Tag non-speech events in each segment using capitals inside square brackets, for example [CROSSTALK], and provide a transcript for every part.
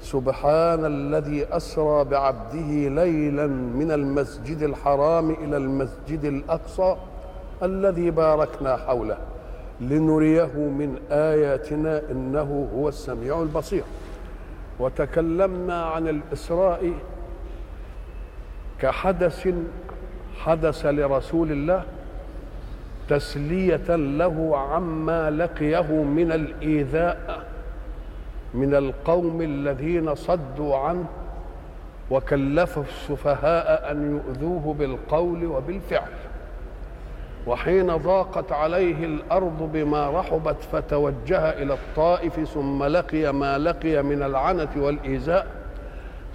سبحان الذي أسرى بعبده ليلا من المسجد الحرام إلى المسجد الأقصى الذي باركنا حوله لنريه من آياتنا إنه هو السميع البصير. وتكلمنا عن الإسراء كحدث حدث لرسول الله تسلية له عما لقيه من الإيذاء. من القوم الذين صدوا عنه وكلفوا السفهاء أن يؤذوه بالقول وبالفعل. وحين ضاقت عليه الأرض بما رحبت فتوجه إلى الطائف ثم لقي ما لقي من العنة والإيذاء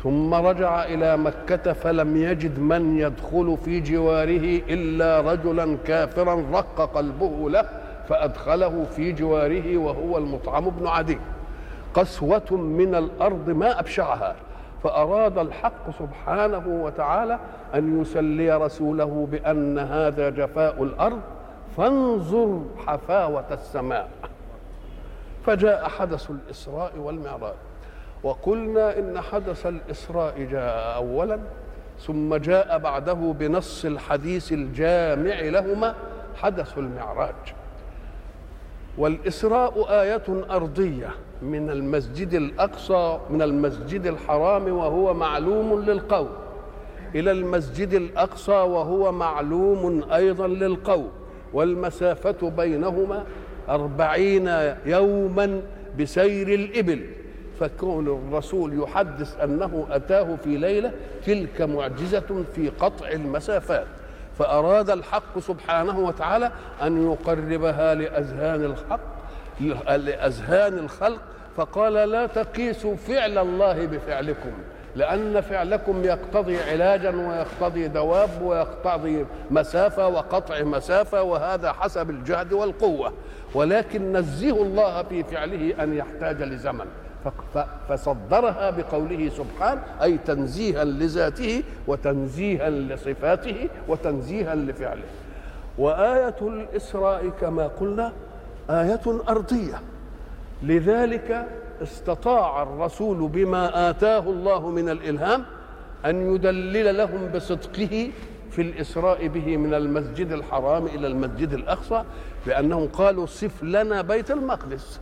ثم رجع إلى مكة فلم يجد من يدخل في جواره إلا رجلا كافرا رق قلبه له فأدخله في جواره وهو المطعم بن عدي. قسوة من الأرض ما أبشعها فأراد الحق سبحانه وتعالى أن يسلي رسوله بأن هذا جفاء الأرض فانظر حفاوة السماء. فجاء حدث الإسراء والمعراج وقلنا إن حدث الإسراء جاء أولا ثم جاء بعده بنص الحديث الجامع لهما حدث المعراج. والإسراء آية أرضية من المسجد الأقصى من المسجد الحرام وهو معلوم للقوم. إلى المسجد الأقصى وهو معلوم أيضا للقوم. والمسافة بينهما أربعين يوما بسير الإبل. فكون الرسول يحدث أنه أتاه في ليلة تلك معجزة في قطع المسافات. فأراد الحق سبحانه وتعالى أن يقربها لأذهان الحق لأذهان الخلق فقال لا تقيسوا فعل الله بفعلكم لأن فعلكم يقتضي علاجا ويقتضي دواب ويقتضي مسافة وقطع مسافة وهذا حسب الجهد والقوة. ولكن نزه الله في فعله أن يحتاج لزمن. فصدرها بقوله سبحانه أي تنزيها لذاته وتنزيها لصفاته وتنزيها لفعله. وآية الإسراء كما قلنا آية أرضية. لذلك استطاع الرسول بما آتاه الله من الإلهام أن يدلل لهم بصدقه في الإسراء به من المسجد الحرام إلى المسجد الأقصى بأنهم قالوا صف لنا بيت المقدس.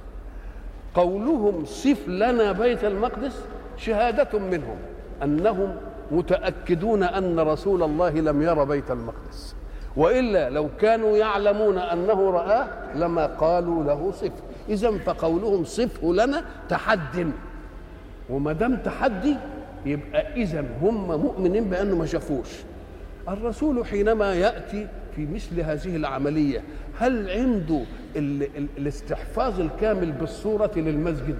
قولهم صف لنا بيت المقدس شهادة منهم أنهم متأكدون أن رسول الله لم ير بيت المقدس. وإلا لو كانوا يعلمون أنه رآه لما قالوا له صف. إذا فقولهم صفه لنا تحد. وما دام تحدي يبقى إذا هم مؤمنين بأنه ما شافوش. الرسول حينما يأتي في مثل هذه العملية هل عنده ال ال الاستحفاظ الكامل بالصورة للمسجد؟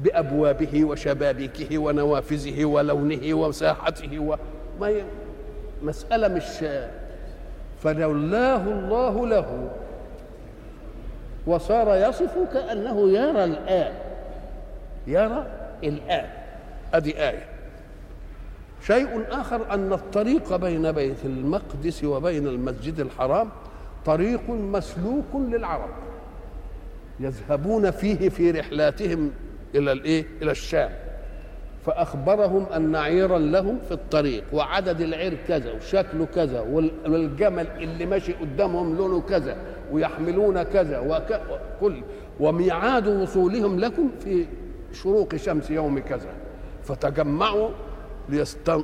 بأبوابه وشبابيكه ونوافذه ولونه وساحته و ما مسألة مش فلولاه الله له وصار يصف كأنه يرى الآن. يرى الآن. هذه آية. شيء آخر أن الطريق بين بيت المقدس وبين المسجد الحرام طريق مسلوك للعرب. يذهبون فيه في رحلاتهم إلى الإيه؟ إلى الشام. فأخبرهم أن عيرا لهم في الطريق وعدد العير كذا وشكله كذا والجمل اللي ماشي قدامهم لونه كذا. ويحملون كذا وكل وميعاد وصولهم لكم في شروق شمس يوم كذا. فتجمعوا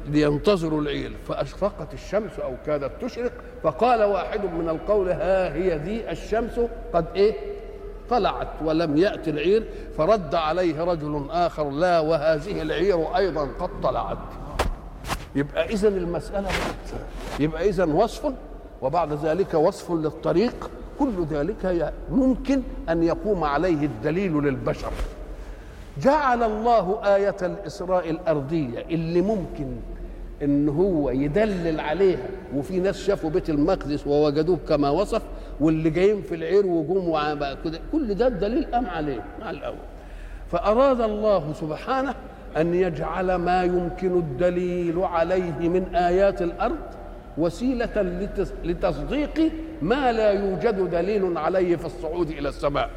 لينتظروا العير فأشرقت الشمس أو كادت تشرق فقال واحد من القول ها هي ذي الشمس؟ قد إيه؟ طلعت ولم يأتي العير. فرد عليه رجل آخر لا وهذه العير أيضا قد طلعت. يبقى إذا المسألة يبقى إذا وصف وبعد ذلك وصف للطريق. كل ذلك ممكن أن يقوم عليه الدليل للبشر. جعل الله آية الإسراء الأرضية اللي ممكن إن هو يدلل عليها وفي ناس شافوا بيت المقدس ووجدوه كما وصف واللي جايين في العير وجم كل ده الدليل قام عليه مع الأول. فأراد الله سبحانه أن يجعل ما يمكن الدليل عليه من آيات الأرض وسيلة لتصديق ما لا يوجد دليل عليه في الصعود إلى السماء.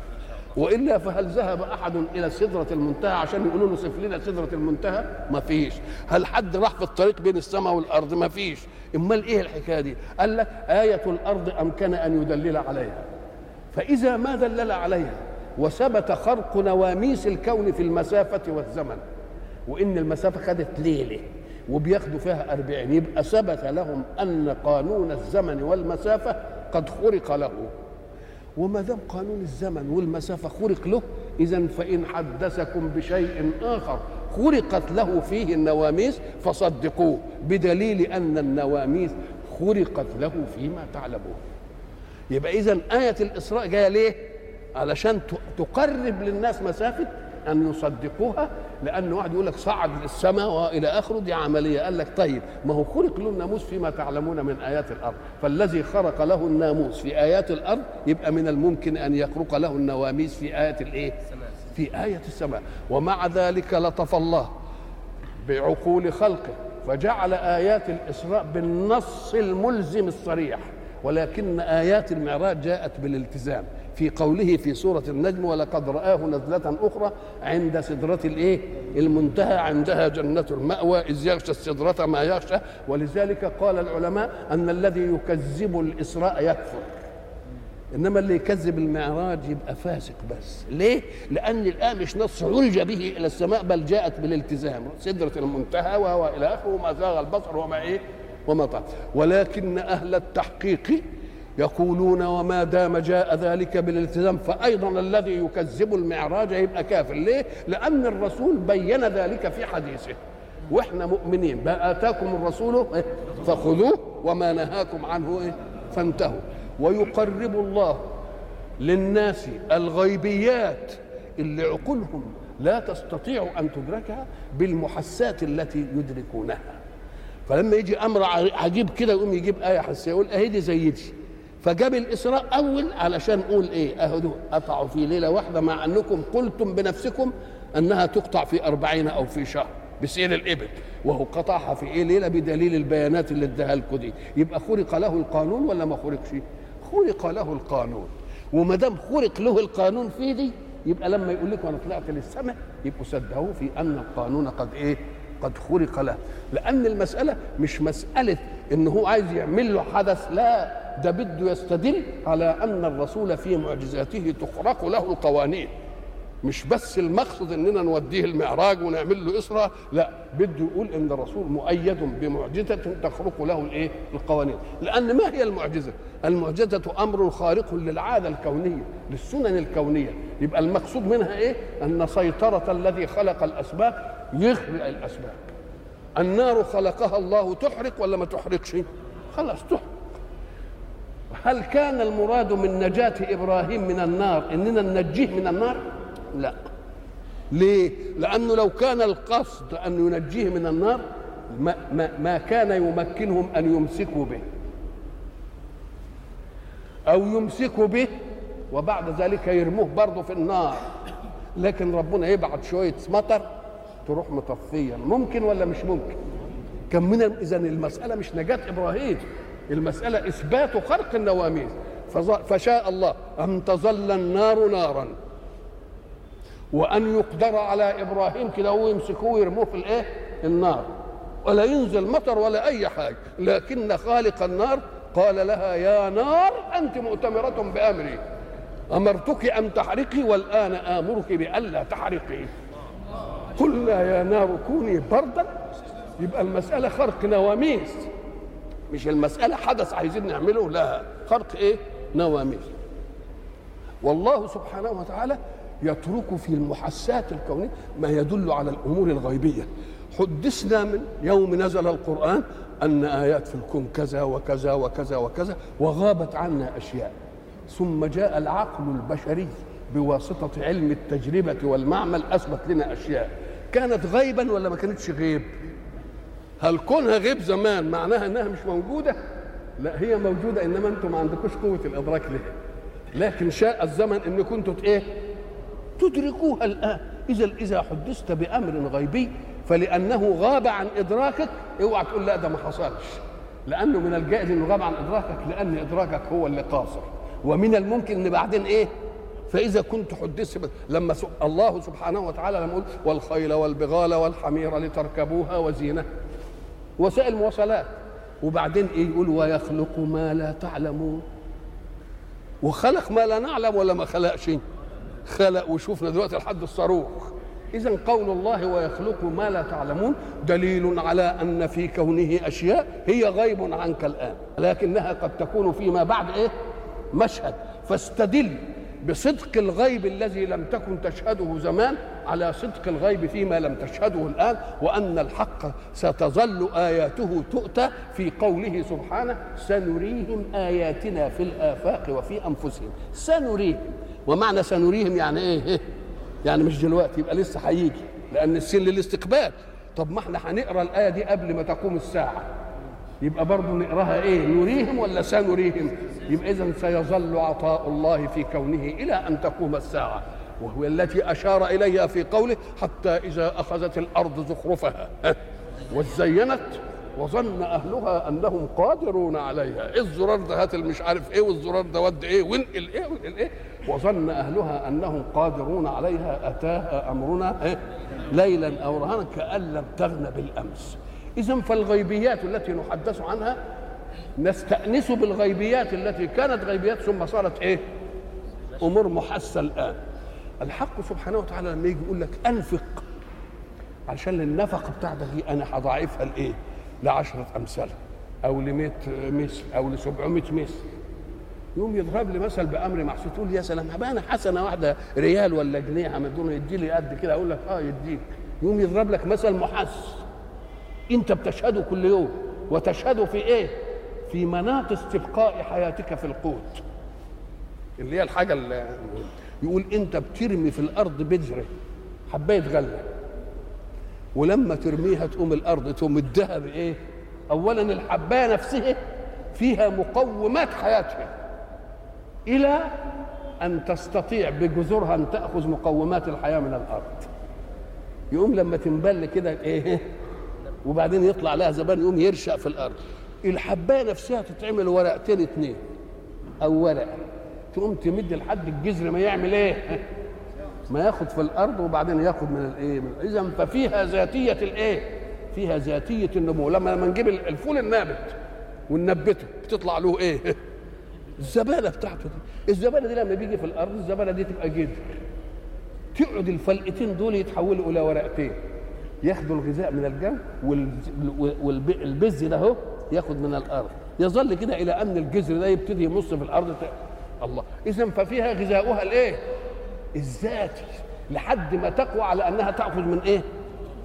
وإلا فهل ذهب أحد إلى سدرة المنتهى عشان يقولوا له صف لنا سدرة المنتهى؟ ما فيش. هل حد راح في الطريق بين السماء والأرض؟ ما فيش. أمال إيه الحكاية دي؟ قال لك آية الأرض أمكن أن يدلل عليها. فإذا ما دلل عليها وثبت خرق نواميس الكون في المسافة والزمن وإن المسافة خدت ليلة. وبياخدوا فيها أربعين. يبقى ثبت لهم أن قانون الزمن والمسافة قد خرق له. وما دام قانون الزمن والمسافة خرق له اذا فإن حدثكم بشيء آخر خرقت له فيه النواميس فصدقوه بدليل أن النواميس خرقت له فيما تعلمون. يبقى اذا آية الإسراء جاية ليه؟ علشان تقرب للناس مسافة أن يصدقوها لأن واحد يقول لك صعد للسماء وإلى آخره دي عملية. قال لك طيب ما هو خلق له الناموس فيما تعلمون من آيات الأرض. فالذي خرق له الناموس في آيات الأرض يبقى من الممكن أن يخرق له النواميس في ايات الإيه؟ في آية السماء. ومع ذلك لطف الله بعقول خلقه فجعل آيات الإسراء بالنص الملزم الصريح. ولكن آيات المعراج جاءت بالالتزام. في قوله في سورة النجم ولقد رآه نزلة أخرى عند سدرة الإيه؟ المنتهى عندها جنة المأوى إذ يغشى السدرة ما يغشى. ولذلك قال العلماء أن الذي يكذب الإسراء يكفر. إنما اللي يكذب المعراج يبقى فاسق بس. ليه؟ لأن الآن مش نص علج به إلى السماء بل جاءت بالالتزام. سدرة المنتهى وهو إلى آخره وما زاغ البصر وما إيه؟ وما طال ولكن أهل التحقيق يقولون وما دام جاء ذلك بالالتزام فايضا الذي يكذب المعراج يبقى كافر. ليه؟ لأن الرسول بين ذلك في حديثه. وإحنا مؤمنين ما آتاكم الرسول؟ فخذوه وما نهاكم عنه إيه؟ فانتهوا. ويقرب الله للناس الغيبيات اللي عقولهم لا تستطيع أن تدركها بالمحسات التي يدركونها. فلما يجي أمر عجيب كده يقوم يجيب آية حسية يقول أهي دي زي دي فجاب الإسراء أول علشان نقول إيه اهو قطعوا في ليلة واحدة مع أنكم قلتم بنفسكم أنها تقطع في أربعين أو في شهر بسير الإبل. وهو قطعها في إيه ليلة؟ بدليل البيانات اللي اداها لكم دي. يبقى خرق له القانون ولا ما خرقش خرق له القانون. وما دام خرق له القانون في دي يبقى لما يقول لكم أنا طلعت للسماء يبقوا صدقوه في أن القانون قد إيه؟ قد خرق له. لأن المسألة مش مسألة إن هو عايز يعمل له حدث لا. ده بده يستدل على أن الرسول في معجزاته تخرق له القوانين مش بس المقصد إننا نوديه المعراج ونعمل له اسره لا بده يقول إن الرسول مؤيد بمعجزة تخرق له الإيه؟ القوانين. لأن ما هي المعجزة؟ المعجزة أمر خارق للعادة الكونية للسنن الكونية. يبقى المقصود منها إيه؟ أن سيطرة الذي خلق الأسباب يخلق الأسباب. النار خلقها الله تحرق ولا ما تحرقش؟ خلاص تحرق. هل كان المراد من نجاة إبراهيم من النار إننا ننجيه من النار؟ لا ليه؟ لأنه لو كان القصد أن ينجيه من النار ما, ما, ما كان يمكنهم أن يمسكوا به أو يمسكوا به وبعد ذلك يرموه برضه في النار لكن ربنا يبعت شوية مطر تروح مطفية ممكن ولا مش ممكن؟ كان من إذا المسألة مش نجاة إبراهيم المسألة إثبات خرق النواميس. فشاء الله أن تظل النار نارا. وأن يقدر على إبراهيم كده ويمسكوه ويرموه في الإيه؟ النار. ولا ينزل مطر ولا أي حاجة. لكن خالق النار قال لها يا نار أنت مؤتمرة بأمري. أمرتك أن تحرقي والآن آمرك بألا تحرقي. قلنا يا نار كوني بردا. يبقى المسألة خرق نواميس. مش المسألة حدث عايزين نعمله لا. خرق إيه؟ نواميس. والله سبحانه وتعالى يترك في المحسات الكونية ما يدل على الأمور الغيبية. حدثنا من يوم نزل القرآن أن آيات في الكون كذا وكذا وكذا وكذا وغابت عنا أشياء. ثم جاء العقل البشري بواسطة علم التجربة والمعمل أثبت لنا أشياء. كانت غيبا ولا ما كانتش غيب؟ هل كونها غيب زمان معناها إنها مش موجودة؟ لا هي موجودة إنما أنتم ما عندكوش قوة الإدراك لها. لكن شاء الزمن إن كنتوا إيه؟ تدركوها الآن. إذا إذا حدثت بأمر غيبي فلأنه غاب عن إدراكك أوعى تقول لا ده ما حصلش. لأنه من الجائز إنه غاب عن إدراكك لأن إدراكك هو اللي قاصر. ومن الممكن إن بعدين إيه؟ فإذا كنت حدثت لما الله سبحانه وتعالى لما يقول والخيل والبغال والحمير لتركبوها وزينة. وسائل مواصلات. وبعدين إيه يقول ويخلق ما لا تعلمون. وخلق ما لا نعلم ولا ما خلقش. خلق وشوفنا دلوقتي لحد الصاروخ. اذا قول الله ويخلق ما لا تعلمون دليل على أن في كونه أشياء هي غيب عنك الآن. لكنها قد تكون فيما بعد إيه؟ مشهد. فاستدل بصدق الغيب الذي لم تكن تشهده زمان على صدق الغيب فيما لم تشهده الآن وأن الحق ستظل آياته تؤتى في قوله سبحانه سنريهم آياتنا في الآفاق وفي أنفسهم. سنريهم. ومعنى سنريهم يعني إيه؟ يعني مش دلوقتي يبقى لسه هيجي لأن السن للاستقبال طب ما إحنا هنقرأ الآية دي قبل ما تقوم الساعة. يبقى برضه نقراها إيه؟ نريهم ولا سنريهم؟ يبقى اذا سيظل عطاء الله في كونه إلى أن تقوم الساعة. وهو التي أشار إليها في قوله حتى إذا أخذت الأرض زخرفها. [LAUGHS] وزينت وظن أهلها أنهم قادرون عليها. إيه الزرار ده؟ هات مش عارف إيه والزرار ده؟ ود إيه؟ وانقل إيه وانقل إيه؟ وظن أهلها أنهم قادرون عليها. أتاها أمرنا إيه؟ ليلا أو نهارا كأن لم تغن بالأمس. اذا فالغيبيات التي نحدث عنها نستأنس بالغيبيات التي كانت غيبيات ثم صارت إيه؟ أمور محسة الآن. الحق سبحانه وتعالى لما يجي يقول لك أنفق علشان النفقه بتاعتك دي أنا هضاعفها لإيه؟ لعشرة امثالها أو ل 100 مثل أو ل 700 مثل يقوم يضرب لي مثل بأمر محسوس تقول يا سلام أنا حسنة واحدة ريال ولا جنيه عمدونه يدي لي قد كده أقول لك آه يديك. يقوم يضرب لك مثل محس. أنت بتشهده كل يوم. وتشهده في إيه؟ في مناط استبقاء حياتك في القوت. اللي هي الحاجة اللي يقول انت بترمي في الأرض بذره حبايه غلة. ولما ترميها تقوم الأرض تقوم الدها بإيه؟ اولا الحباية نفسها فيها مقومات حياتها. إلى أن تستطيع بجذورها أن تأخذ مقومات الحياة من الأرض. يقوم لما تنبل كده إيه؟ وبعدين يطلع لها زبان يقوم يرشق في الأرض. الحباية نفسها تتعمل ورقتين اتنين أو ورقة. تقوم تمد لحد الجذر ما يعمل إيه؟ ما ياخد في الأرض وبعدين ياخد من الايه اذا ففيها ذاتية الايه فيها ذاتية النمو. لما لما نجيب الفول النابت وننبته بتطلع له إيه؟ الزبالة بتاعته دي. الزبالة دي لما بيجي في الأرض الزبالة دي تبقى جذر تقعد الفلقتين دول يتحولوا إلى ورقتين. ياخدوا الغذاء من الجو والبز ده أهو ياخد من الأرض. يظل كده إلى أن الجذر ده يبتدي يمص في الأرض الله. اذا ففيها غذاؤها الإيه؟ الذاتي. لحد ما تقوى على أنها تأخذ من إيه؟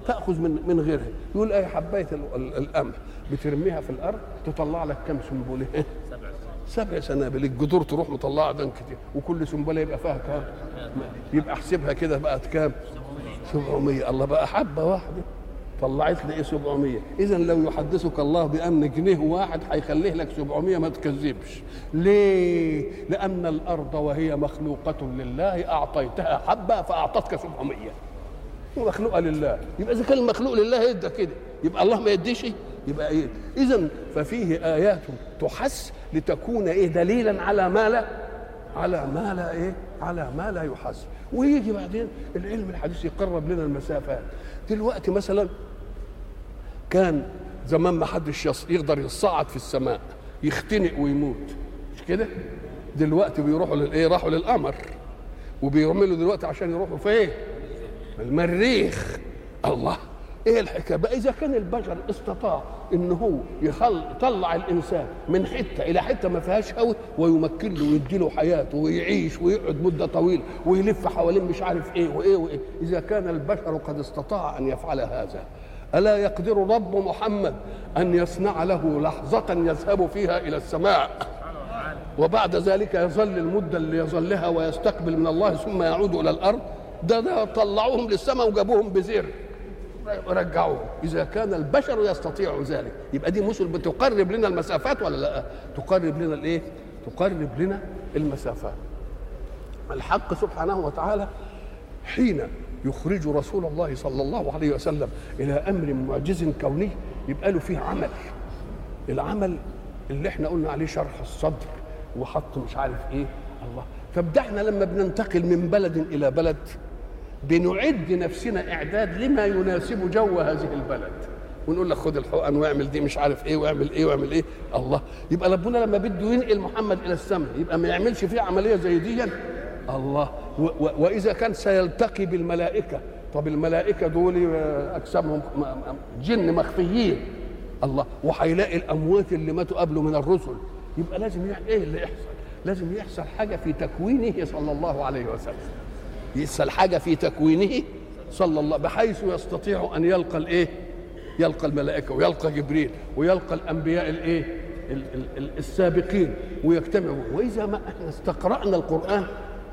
تأخذ من من غيرها. يقول إيه حبايه القمح بترميها في الأرض تطلع لك كم سنبلة؟ سبع سنابل. الجذور تروح مطلعة دم كتير. وكل سنبلة يبقى فيها كام؟ يبقى أحسبها كده بقت كام؟ 700 الله بقى حبة واحدة. طلعت لي إيه 700 اذا لو يحدثك الله بأن جنيه واحد هيخليه لك 700 ما تكذبش. ليه؟ لأن الأرض وهي مخلوقة لله أعطيتها حبة فأعطتك 700 مخلوقة لله. يبقى إذا كان المخلوق لله يدى كده. يبقى الله ما يديش يبقى إيه؟ اذا ففيه آيات تحس لتكون إيه؟ دليلا على ما لا على ما لا إيه؟ على ما لا يحس. ويجي بعدين العلم الحديث يقرب لنا المسافات. دلوقتي مثلا كان زمان ما حدش يقدر يصعد في السماء يختنق ويموت. مش كده؟ دلوقتي بيروحوا للايه راحوا للقمر. وبيعملوا دلوقتي عشان يروحوا فين؟ المريخ الله! إيه الحكاية؟ بقى إذا كان البشر استطاع إن هو يخل يطلع الإنسان من حتة إلى حتة ما فيهاش هوا ويمكن له ويدي له حياته ويعيش ويقعد مدة طويلة ويلف حوالين مش عارف إيه وإيه وإيه. إذا كان البشر قد استطاع أن يفعل هذا. ألا يقدر رب محمد أن يصنع له لحظة يذهب فيها إلى السماء؟ وبعد ذلك يظل المدة اللي يظلها ويستقبل من الله ثم يعود إلى الأرض. ده, ده طلعوهم للسماء وجابوهم بزر رجعوه إذا كان البشر يستطيع ذلك يبقى دي مثل بتقرب لنا المسافات ولا لأ؟ تقرب لنا الإيه؟ تقرب لنا المسافات. الحق سبحانه وتعالى حين يخرج رسول الله صلى الله عليه وسلم إلى أمر معجز كوني يبقى له فيه عمل. العمل اللي إحنا قلنا عليه شرح الصدر وحط مش عارف إيه. الله. ده إحنا لما بننتقل من بلد إلى بلد بنعد نفسنا إعداد لما يناسب جو هذه البلد. ونقول لك خد الحقن واعمل دي مش عارف إيه واعمل إيه واعمل إيه. الله. يبقى ربنا لما بده ينقل محمد إلى السماء يبقى ما يعملش فيه عملية زي دي. الله. وإذا كان سيلتقي بالملائكة. طب الملائكة دول أجسامهم جن مخفيين. الله. وهيلاقي الأموات اللي ماتوا قبله من الرسل. يبقى لازم إيه اللي يحصل؟ لازم يحصل حاجة في تكوينه صلى الله عليه وسلم. يحصل حاجة في تكوينه صلى الله بحيث يستطيع أن يلقى الإيه؟ يلقى الملائكة ويلقى جبريل ويلقى الأنبياء الإيه؟ السابقين ويجتمعوا. وإذا ما إحنا استقرأنا القرآن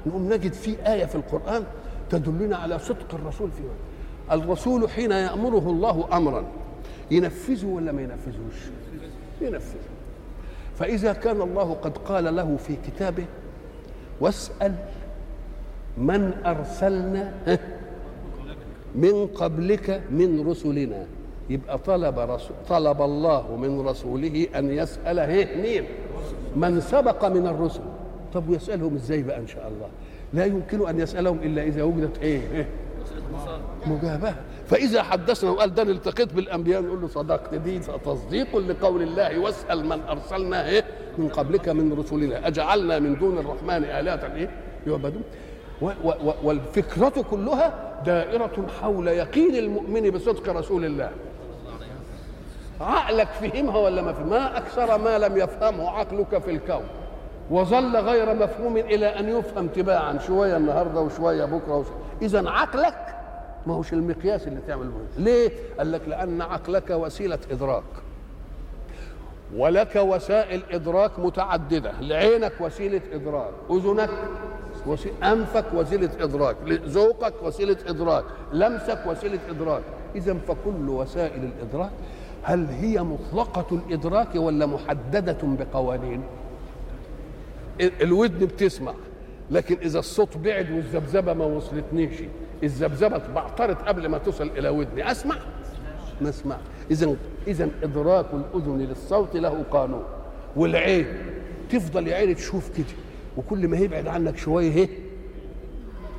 نقوم نجد في آية في القرآن تدلنا على صدق الرسول فيه الرسول حين يأمره الله امرا ينفذه ولا ما ينفذوش؟ ينفذه فإذا كان الله قد قال له في كتابه واسأل من أرسلنا من قبلك من رسلنا. يبقى طلب رسول طلب الله من رسوله يسأل هيه مين؟ من سبق من الرسل. طب ويسألهم إزاي بقى إن شاء الله؟ لا يمكن أن يسألهم إلا إذا وجدت إيه, إيه؟ مجابهة. فإذا حدثنا وقال ده التقيت بالأنبياء نقول له صدقت دي تصديق لقول الله واسأل من أرسلنا إيه؟ من قبلك من رسلنا. أجعلنا من دون الرحمن آلهة إيه؟ يعبدون. والفكرة كلها دائرة حول يقين المؤمن بصدق رسول الله. عقلك فهمها ولا ما فهم؟ ما أكثر ما لم يفهمه عقلك في الكون. وظل غير مفهوم إلى أن يفهم تباعا شوية النهاردة وشوية بكرة إذا عقلك ما هوش المقياس اللي تعمل به ليه؟ قال لك لأن عقلك وسيلة إدراك. ولك وسائل إدراك متعددة. لعينك وسيلة إدراك. أذنك وسيلة أنفك وسيلة إدراك. ذوقك وسيلة إدراك. لمسك وسيلة إدراك. إذا فكل وسائل الإدراك هل هي مطلقة الإدراك ولا محددة بقوانين؟ الودن بتسمع لكن إذا الصوت بعد والذبذبة ما وصلتنيش الذبذبة بعترت قبل ما تصل إلى ودني أسمع؟ ما أسمع. إذا إذا إدراك الأذن للصوت له قانون والعين تفضل يا عيني تشوف كده وكل ما يبعد عنك شوية إيه؟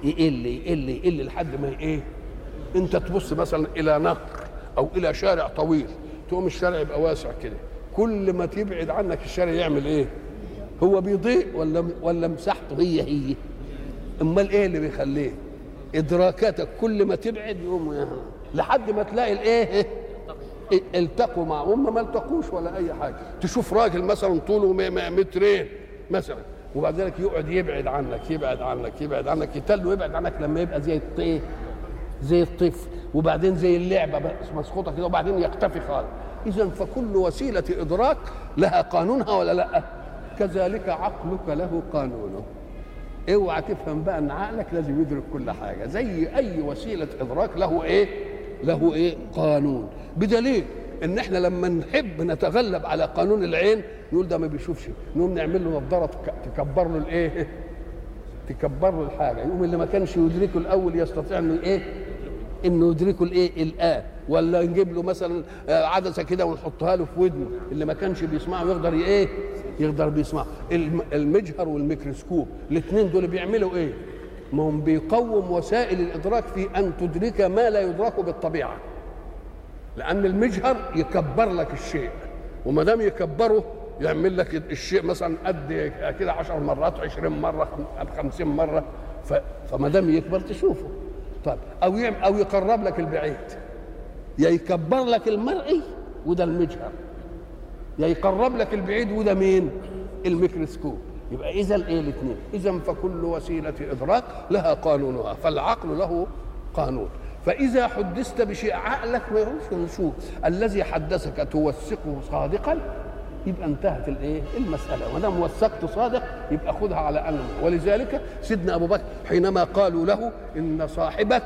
يقل يقل يقل لحد ما إيه؟ أنت تبص مثلا إلى نهر أو إلى شارع طويل تقوم الشارع يبقى واسع كده كل ما تبعد عنك الشارع يعمل إيه؟ هو بيضيق ولا ولا مساحته هي هي. أمال إيه اللي بيخليه؟ ادراكاتك كل ما تبعد يقوم لحد ما تلاقي الإيه؟ التقوا مع هم ما التقوش ولا أي حاجة. تشوف راجل مثلا طوله مترين مثلا. وبعد ذلك يقعد يبعد عنك يبعد عنك يبعد عنك يتل ويبعد عنك لما يبقى زي الطيف زي الطفل. وبعدين زي اللعبة مسقوطه كده وبعدين يختفي خالص. اذا فكل وسيلة إدراك لها قانونها ولا لأ؟ كذلك عقلك له قانونه. اوعى تفهم بقى ان عقلك لازم يدرك كل حاجة زي أي وسيلة إدراك له إيه؟ له إيه؟ قانون. بدليل إن إحنا لما نحب نتغلب على قانون العين نقول ده ما بيشوفش نقوم نعمل له نظارة تكبر له الإيه؟ تكبر له الحاجة. يقوم اللي ما كانش يدركه الأول يستطيع إنه إيه؟ إنه يدركه الإيه؟ الان ولا نجيب له مثلا عدسة كده ونحطها له في ودنه. اللي ما كانش بيسمعه يقدر إيه؟ يقدر بيسمعه المجهر والميكروسكوب الاثنين دول بيعملوا إيه؟ ما هم بيقوم وسائل الإدراك في أن تدرك ما لا يدرك بالطبيعة. لأن المجهر يكبر لك الشيء وما دام يكبره يعمل لك الشيء مثلا قد كده 10 مرات 20 مرة 50 مرة. فما دام يكبر تشوفه. طيب أو أو يقرب لك البعيد. يا يكبر لك المرئي وده المجهر. يا يقرب لك البعيد وده مين؟ الميكروسكوب. يبقى اذا إيه الاثنين؟ اذا فكل وسيلة إدراك لها قانونها فالعقل له قانون. فإذا حدثت بشيء عقلك ما يعرفش الذي حدثك توثقه صادقا يبقى انتهت الإيه؟ المسألة. وما دام وثقت صادق يبقى خذها على أنه. ولذلك سيدنا أبو بكر حينما قالوا له إن صاحبك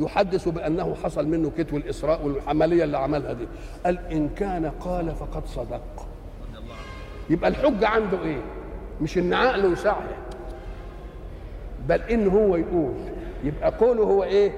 يحدث بأنه حصل منه كتو الإسراء والعملية اللي عملها دي. قال إن كان قال فقد صدق. يبقى الحجة عنده إيه؟ مش إن عقله يساعده بل إن هو يقول. يبقى قوله هو إيه؟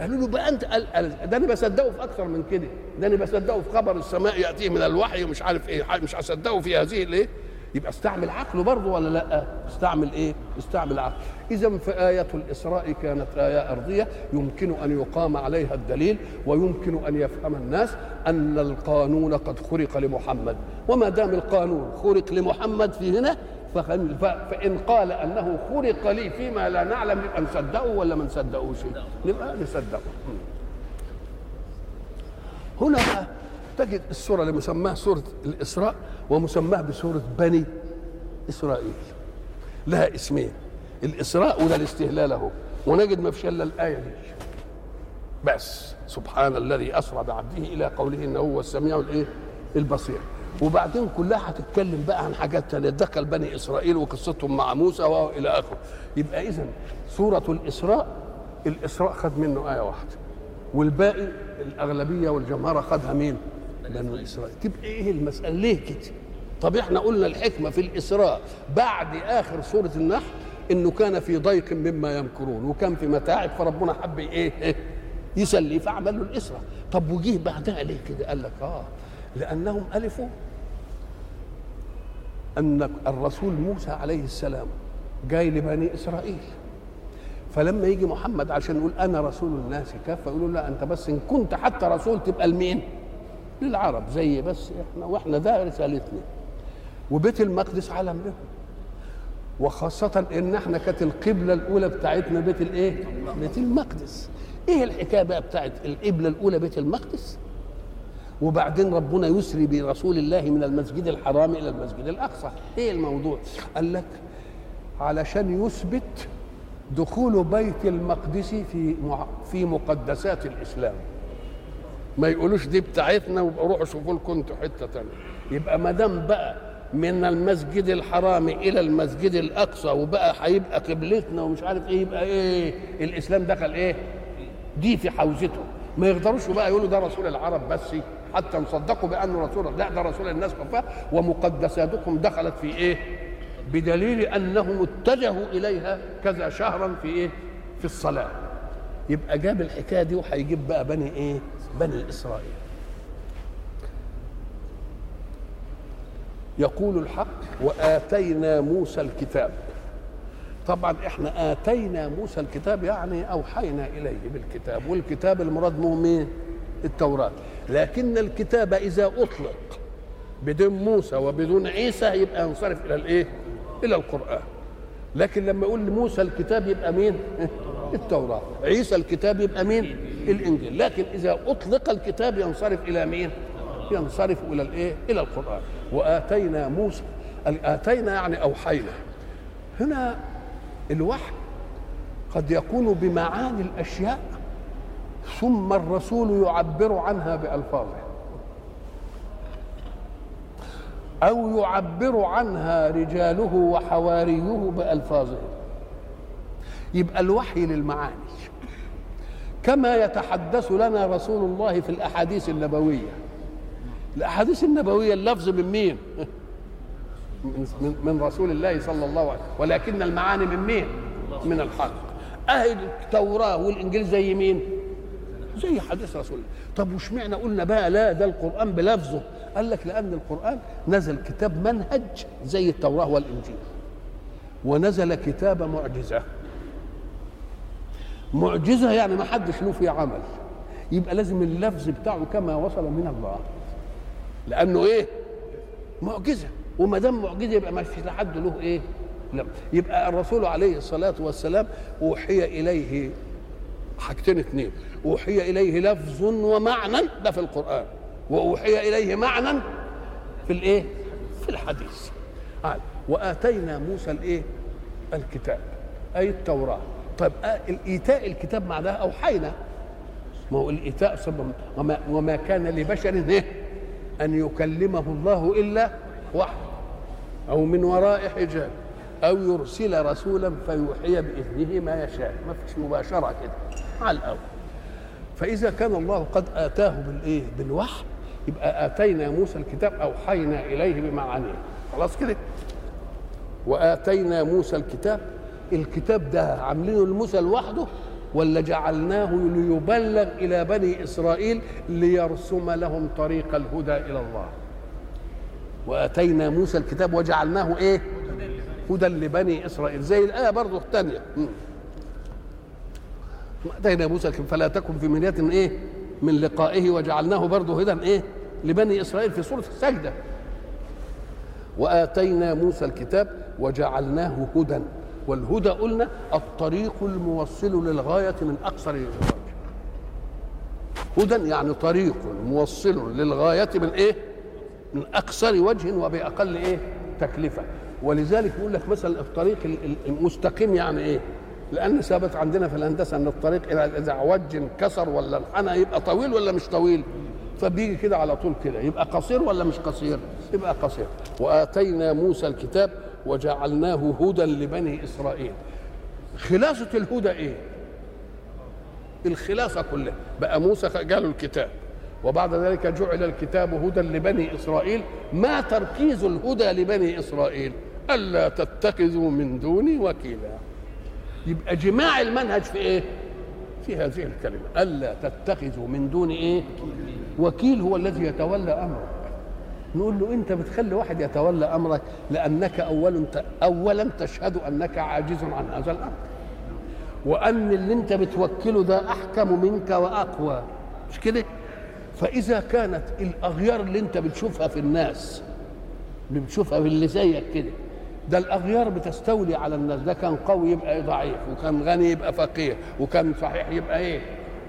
قالوا له بقى أنت قال قال ده أنا بصدقه في أكثر من كده. ده أنا بصدقه في خبر السماء يأتيه من الوحي ومش عارف إيه مش هصدقه في هذه الإيه؟ يبقى استعمل عقله برضه ولا لا؟ استعمل إيه؟ استعمل عقل إذا فآية الإسراء كانت آية أرضية يمكن أن يقام عليها الدليل ويمكن أن يفهم الناس أن القانون قد خرق لمحمد. وما دام القانون خرق لمحمد في هنا فإن قال أنه خرق لي فيما لا نعلم نبقى نصدقه ولا ما نصدقوش؟ نبقى نصدقه. هنا بقى تجد السورة اللي مسماها سورة الإسراء ومسماها بسورة بني إسرائيل. لها اسمين الإسراء وده الاستهلال أهو ونجد ما فيش إلا الآية دي. بس سبحان الذي أسرى بعبده إلى قوله إنه هو السميع الإيه؟ البصير. وبعدين كلها هتتكلم بقى عن حاجات تانية. دخل بني إسرائيل وقصتهم مع موسى وإلى آخره. يبقى إذا سورة الإسراء الإسراء خد منه آية واحدة والباقي الأغلبية والجمهرة خدها مين؟ بنو إسرائيل تبقى إيه المسألة ليه كده؟ طب إحنا قلنا الحكمة في الإسراء بعد آخر سورة النحل إنه كان في ضيق مما يمكرون وكان في متاعب فربنا حب إيه؟ إيه؟ [LAUGHS] يسلي فعمل له الإسراء طب وجيه بعدها ليه كده؟ قال لك آه لأنهم ألفوا أن الرسول موسى عليه السلام جاي لبني إسرائيل فلما يجي محمد عشان يقول أنا رسول الناس كافة يقولوا لا أنت بس إن كنت حتى رسول تبقى لمين؟ للعرب زي بس إحنا وإحنا ده رسالتنا وبيت المقدس علم لهم وخاصة إن إحنا كانت القبلة الأولى بتاعتنا بيت الإيه؟ بيت المقدس. إيه الحكاية بقى بتاعت القبلة الأولى بيت المقدس؟ وبعدين ربنا يسري برسول الله من المسجد الحرام إلى المسجد الأقصى إيه الموضوع قال لك علشان يثبت دخول بيت المقدس في في مقدسات الإسلام ما يقولوش دي بتاعتنا ويبقى روحوا شوفوا لكم أنتوا حتة ثانية يبقى ما دام بقى من المسجد الحرام إلى المسجد الأقصى وبقى هيبقى قبلتنا ومش عارف إيه يبقى إيه الإسلام دخل إيه دي في حوزته ما يقدروش بقى يقولوا ده رسول العرب بس حتى نصدقوا بأنه رسول لا ده رسول الناس كفاه ومقدساتكم دخلت في إيه؟ بدليل أنهم اتجهوا إليها كذا شهرا في إيه؟ في الصلاة يبقى جاب الحكاية دي وهيجيب بقى بني إيه؟ بني إسرائيل. يقول الحق وآتينا موسى الكتاب. طبعا إحنا آتينا موسى الكتاب يعني أوحينا إليه بالكتاب والكتاب المراد به مين؟ التوراة. لكن الكتاب إذا أطلق بدون موسى وبدون عيسى يبقى ينصرف إلى الإيه؟ إلى القرآن. لكن لما يقول موسى الكتاب يبقى مين؟ التوراة. عيسى الكتاب يبقى مين؟ الإنجيل. لكن إذا أطلق الكتاب ينصرف إلى مين؟ ينصرف إلى الإيه؟ إلى القرآن. وآتينا موسى آتينا يعني أوحينا. هنا الوحي قد يكون بمعاني الأشياء ثم الرسول يعبر عنها بألفاظه. أو يعبر عنها رجاله وحواريه بألفاظه. يبقى الوحي للمعاني. كما يتحدث لنا رسول الله في الأحاديث النبوية. الأحاديث النبوية اللفظ من مين؟ من, رسول الله صلى الله عليه وسلم. ولكن المعاني من مين؟ من الحق أهل التوراة والإنجيل زي مين؟ زي حديث رسول الله. طب وش معنى قلنا بقى لا ده القرآن بلفظه؟ قال لك لأن القرآن نزل كتاب منهج زي التوراة والإنجيل. ونزل كتاب معجزة. معجزة يعني ما حدش له فيه عمل. يبقى لازم اللفظ بتاعه كما وصل من الله. لأنه إيه؟ معجزة. وما دام معجزة يبقى ما فيش لحد له إيه؟ لا. يبقى الرسول عليه الصلاة والسلام أوحي إليه حاجتين اثنين أوحي إليه لفظ ومعنى ده في القرآن. وأوحي إليه معنى في الإيه؟ في الحديث. قال وآتينا موسى الإيه؟ الكتاب. أي التوراة. طيب الإيتاء الكتاب معناها أوحينا. ما هو الإيتاء سبب وما, وما كان لبشر إيه؟ أن يكلمه الله إلا وحي أو من وراء حجاب أو يرسل رسولا فيوحي بإذنه ما يشاء. ما فيش مباشرة كده على الأول. فإذا كان الله قد آتاه بالايه بالوحي يبقى آتينا موسى الكتاب أوحينا إليه بمعانيه. خلاص كده؟ وآتينا موسى الكتاب الكتاب ده عاملينه لموسى لوحده ولا جعلناه ليبلغ إلى بني إسرائيل ليرسم لهم طريق الهدى إلى الله؟ وأتينا موسى الكتاب وجعلناه إيه؟ هدى لبني إسرائيل زي الآية برضه الثانية. أتينا موسى فلا تكن في مرية إيه؟ من لقائه وجعلناه برضه هدى إيه؟ لبني إسرائيل في سوره السجدة. وآتينا موسى الكتاب وجعلناه هدى. والهدى قلنا الطريق الموصل للغاية من أقصر الوجه. هدى يعني طريق موصل للغاية من إيه؟ من أقصر وجه وبأقل إيه؟ تكلفة. ولذلك يقول لك مثلا الطريق المستقيم يعني إيه؟ لأن ثابت عندنا في الهندسة إن الطريق إذا عوج انكسر ولا انحنى يبقى طويل ولا مش طويل؟ فبيجي كده على طول كده. يبقى قصير ولا مش قصير؟ يبقى قصير. وآتينا موسى الكتاب وجعلناه هدى لبني إسرائيل. خلاصة الهدى إيه؟ الخلاصة كلها. بقى موسى قالوا الكتاب وبعد ذلك جعل الكتاب هدى لبني إسرائيل. ما تركيز الهدى لبني إسرائيل؟ ألا تتخذوا من دوني وكيلا. يبقى جماع المنهج في إيه؟ في هذه الكلمة. ألا تتخذوا من دون إيه؟ وكيل. هو الذي يتولى امرك نقول له انت بتخلي واحد يتولى امرك لانك اولا اولا تشهد انك عاجز عن هذا الامر. وان اللي انت بتوكله ده احكم منك واقوى. مش كده؟ فاذا كانت الاغيار اللي انت بتشوفها في الناس اللي بتشوفها في اللي زيك كده ده الاغيار بتستولي على الناس. ده كان قوي يبقى ضعيف وكان غني يبقى فقير وكان صحيح يبقى إيه؟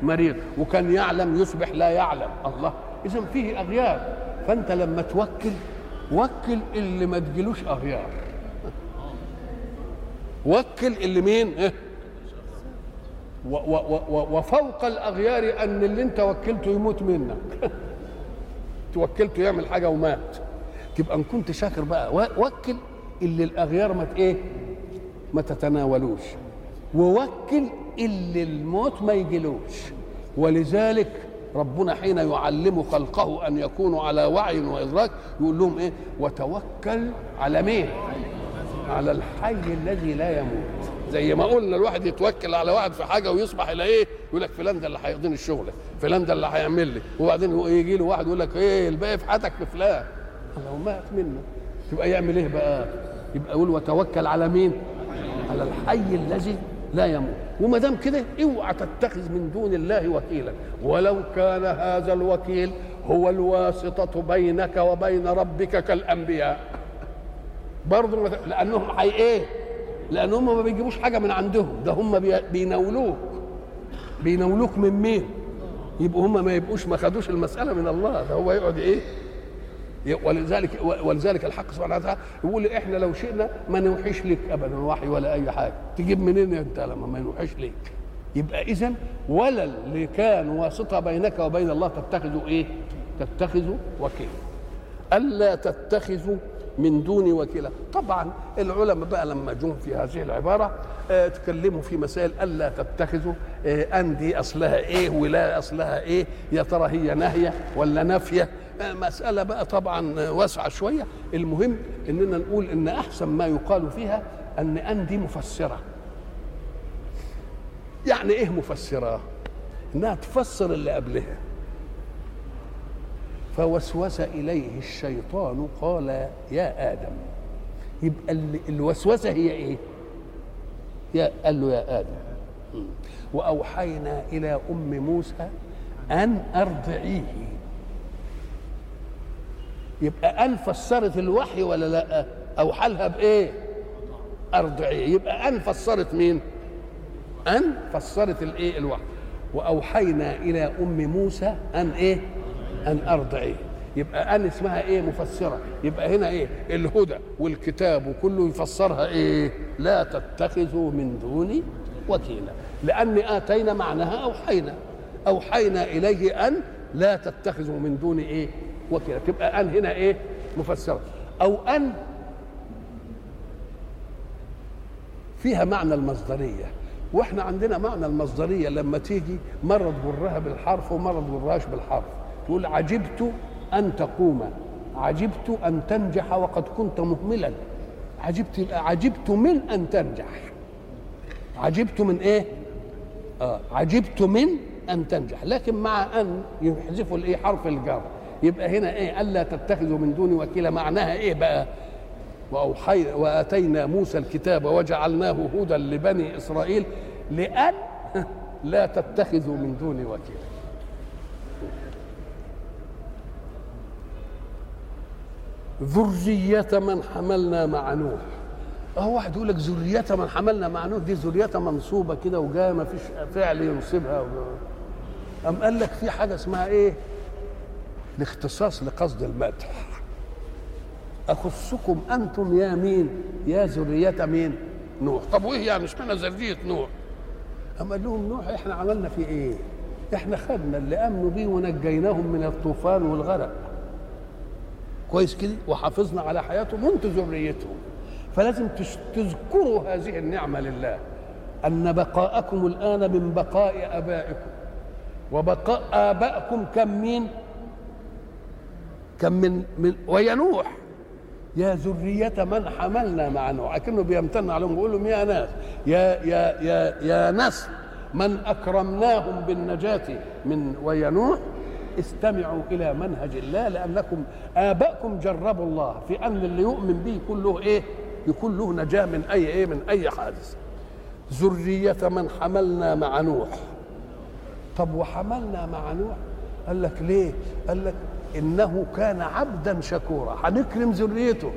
مريض وكان يعلم يصبح لا يعلم. الله اذا فيه أغيار. فانت لما توكل وكل اللي ما تجيلوش اغيار وكل اللي مين؟ إيه؟ وفوق الاغيار أن اللي انت وكلته يموت منك. [LAUGHS] توكلته يعمل حاجة ومات. تبقى إن كنت شاكر بقى. وكل اللي الاغيار ما إيه؟ ما تتناولوش. ووكل اللي الموت ما يجيلوش. ولذلك ربنا حين يعلم خلقه أن يكونوا على وعي وإدراك يقول لهم إيه؟ وتوكل على مين؟ على الحي الذي لا يموت. زي ما قلنا الواحد يتوكل على واحد في حاجة ويصبح إلى إيه؟ يقول لك فلان ده اللي هيقضيني الشغل فلان ده اللي هيعمل لي. وبعدين يجي له واحد يقول لك إيه؟ الباقي في حياتك في فلان. لو مات منه يبقى يعمل إيه بقى؟ يبقى يقول وتوكل على مين؟ على الحي الذي لا يموت وما دام كده اوعى تتخذ من دون الله وكيلا ولو كان هذا الوكيل هو الواسطة بينك وبين ربك كالأنبياء برضه لأنهم حي إيه؟ لأنهم ما بيجيبوش حاجة من عندهم ده هم بيناولوك بيناولوك من مين؟ يبقوا هم ما يبقوش ما خدوش المسألة من الله ده هو يقعد إيه؟ ولذلك ولذلك الحق سبحانه وتعالى يقول إحنا لو شئنا ما نوحيش لك ابدا وحي ولا أي حاجة. تجيب منين أنت لما ما نوحيش لك؟ يبقى اذا ولا اللي كان واسطة بينك وبين الله تتخذوا إيه؟ تتخذوا وكيلا ألا تتخذوا من دون وكيلا طبعا العلماء بقى لما جم في هذه العبارة آه تكلموا في مسائل ألا تتخذوا آه ان دي أصلها إيه ولا أصلها إيه يا ترى هي نهية ولا نافيه مسألة بقى طبعا واسعة شوية. المهم إننا نقول إن أحسن ما يقال فيها أن أن دي مفسرة. يعني إيه مفسرة؟ إنها تفسر اللي قبلها. فوسوس إليه الشيطان قال يا آدم. يبقى الوسوسة هي إيه؟ يا قال له يا آدم. وأوحينا إلى أم موسى أن أرضعيه. يبقى ان فسرت الوحي ولا لأ؟ أو حالها بإيه؟ أرضعية. يبقى ان فسرت مين؟ أن فسرت الإيه؟ الوحي. وأوحينا إلى أم موسى أن إيه؟ أن ارضعيه يبقى أن اسمها إيه؟ مفسرة. يبقى هنا إيه؟ الهدى والكتاب وكله يفسرها إيه؟ لا تتخذوا من دوني وكيلا. لأن آتينا معناها أوحينا. أوحينا إليه أن لا تتخذوا من دوني إيه؟ وكيلا تبقى ان هنا إيه؟ مفسرة. أو أن فيها معنى المصدرية. وإحنا عندنا معنى المصدرية لما تيجي مره تجرها بالحرف ومره تجرهاش بالحرف. تقول عجبت أن تقوم. عجبت أن تنجح وقد كنت مهملا. عجبت عجبت من أن تنجح. عجبت من إيه؟ آه عجبت من أن تنجح. لكن مع أن يحذفوا الإيه؟ حرف الجر. يبقى هنا إيه؟ ألا تتخذوا من دوني وكيلا معناها إيه بقى؟ وأوحي وآتينا موسى الكتاب وجعلناه هدى لبني إسرائيل لأن [LAUGHS] لا تتخذوا من دوني وكيلا ذرية من حملنا مع نوح. أهو واحد يقول لك ذرية من حملنا مع نوح دي ذرية منصوبة كده وجاية ما فيش فعل ينصبها أم قال لك في حاجة اسمها إيه؟ الاختصاص لقصد المدح. أخصكم أنتم يا مين؟ يا ذرية مين؟ نوح. طب وايه يعني اشمعنى ذرية نوح؟ أما قال لهم نوح إحنا عملنا فيه إيه؟ إحنا خدنا اللي أمنوا بيه ونجيناهم من الطوفان والغرق. كويس كده؟ وحافظنا على حياتهم وأنتم ذريتهم. فلازم تذكروا هذه النعمة لله. أن بقاءكم الآن من بقاء آبائكم. وبقاء آبائكم كم مين؟ كم من, من ويا نوح يا ذرية من حملنا مع نوح أكنه بيمتن عليهم بيقول لهم يا ناس يا يا يا يا ناس من أكرمناهم بالنجاة من ويا نوح استمعوا إلى منهج الله لأنكم آباءكم جربوا الله في أن اللي يؤمن به يكون له إيه؟ يكون له نجاة من أي إيه؟ من أي حادث ذرية من حملنا مع نوح طب وحملنا مع نوح قال لك ليه؟ قال لك إنه كان عبدا شكورا. هنكرم ذريته.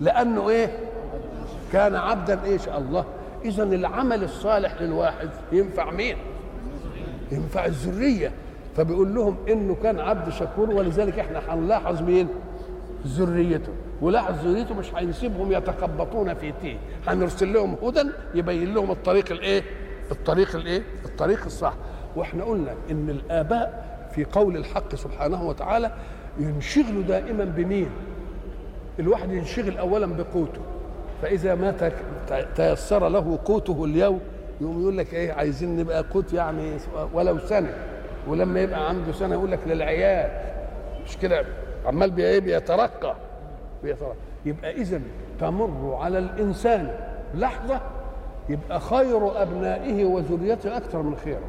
لأنه إيه؟ كان عبدا إيش؟ الله. اذا العمل الصالح للواحد ينفع مين؟ ينفع الذرية. فبيقول لهم إنه كان عبد شكور ولذلك إحنا هنلاحظ مين؟ ذريته. ولاحظ ذريته مش هنسيبهم يتخبطون في تيه هنرسل لهم هدى يبين لهم الطريق الإيه؟ الطريق الإيه؟ الطريق الصح. وإحنا قلنا إن الآباء في قول الحق سبحانه وتعالى ينشغل دائما بمين؟ الواحد ينشغل اولا بقوته. فإذا ما تيسر له قوته اليوم يقوم يقول لك إيه عايزين نبقى قوت يعني ولو سنة. ولما يبقى عنده سنة يقول لك للعيال. مش كده؟ عمال إيه بيترقى. بيترقى. يبقى اذا تمر على الإنسان. لحظة يبقى خير أبنائه وذريته أكثر من خيره.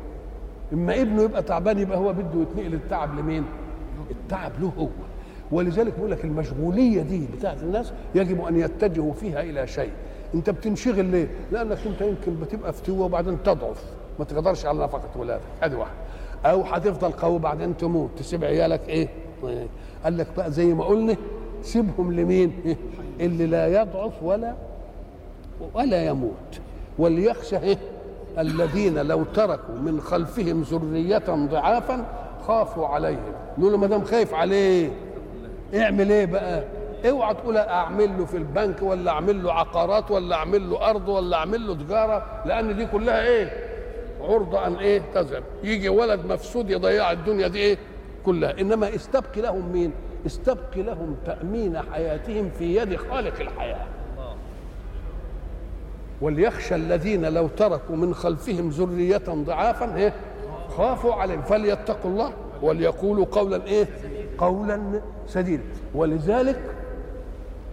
إما ابنه يبقى تعبان يبقى هو بده يتنقل التعب لمين؟ التعب له هو. ولذلك بيقول لك المشغولية دي بتاعت الناس يجب أن يتجهوا فيها إلى شيء. أنت بتنشغل ليه؟ لأنك أنت يمكن بتبقى فتوه وبعدين تضعف. ما تقدرش على نفقة ولادك ادي واحد أو هتفضل قوي بعدين تموت. تسيب عيالك إيه؟ قال لك بقى زي ما قلنا سيبهم لمين؟ [LAUGHS] اللي لا يضعف ولا ولا يموت. وليخشى إيه؟ الذين لو تركوا من خلفهم ذرية ضعافا خافوا عليهم. نقول له ما دام خايف عليه اعمل إيه بقى؟ اوعى تقول اعمل له في البنك ولا اعمل له عقارات ولا اعمل له ارض ولا اعمل له تجارة لأن دي كلها إيه؟ عرضة ان إيه؟ تذهب يجي ولد مفسود يضيع الدنيا دي إيه؟ كلها. انما استبقي لهم مين؟ استبقي لهم تأمين حياتهم في يد خالق الحياة. وليخشى الذين لو تركوا من خلفهم ذرية ضعافا إيه؟ خافوا عليهم. فليتقوا الله وليقولوا قولا إيه؟ قولا سديدا. ولذلك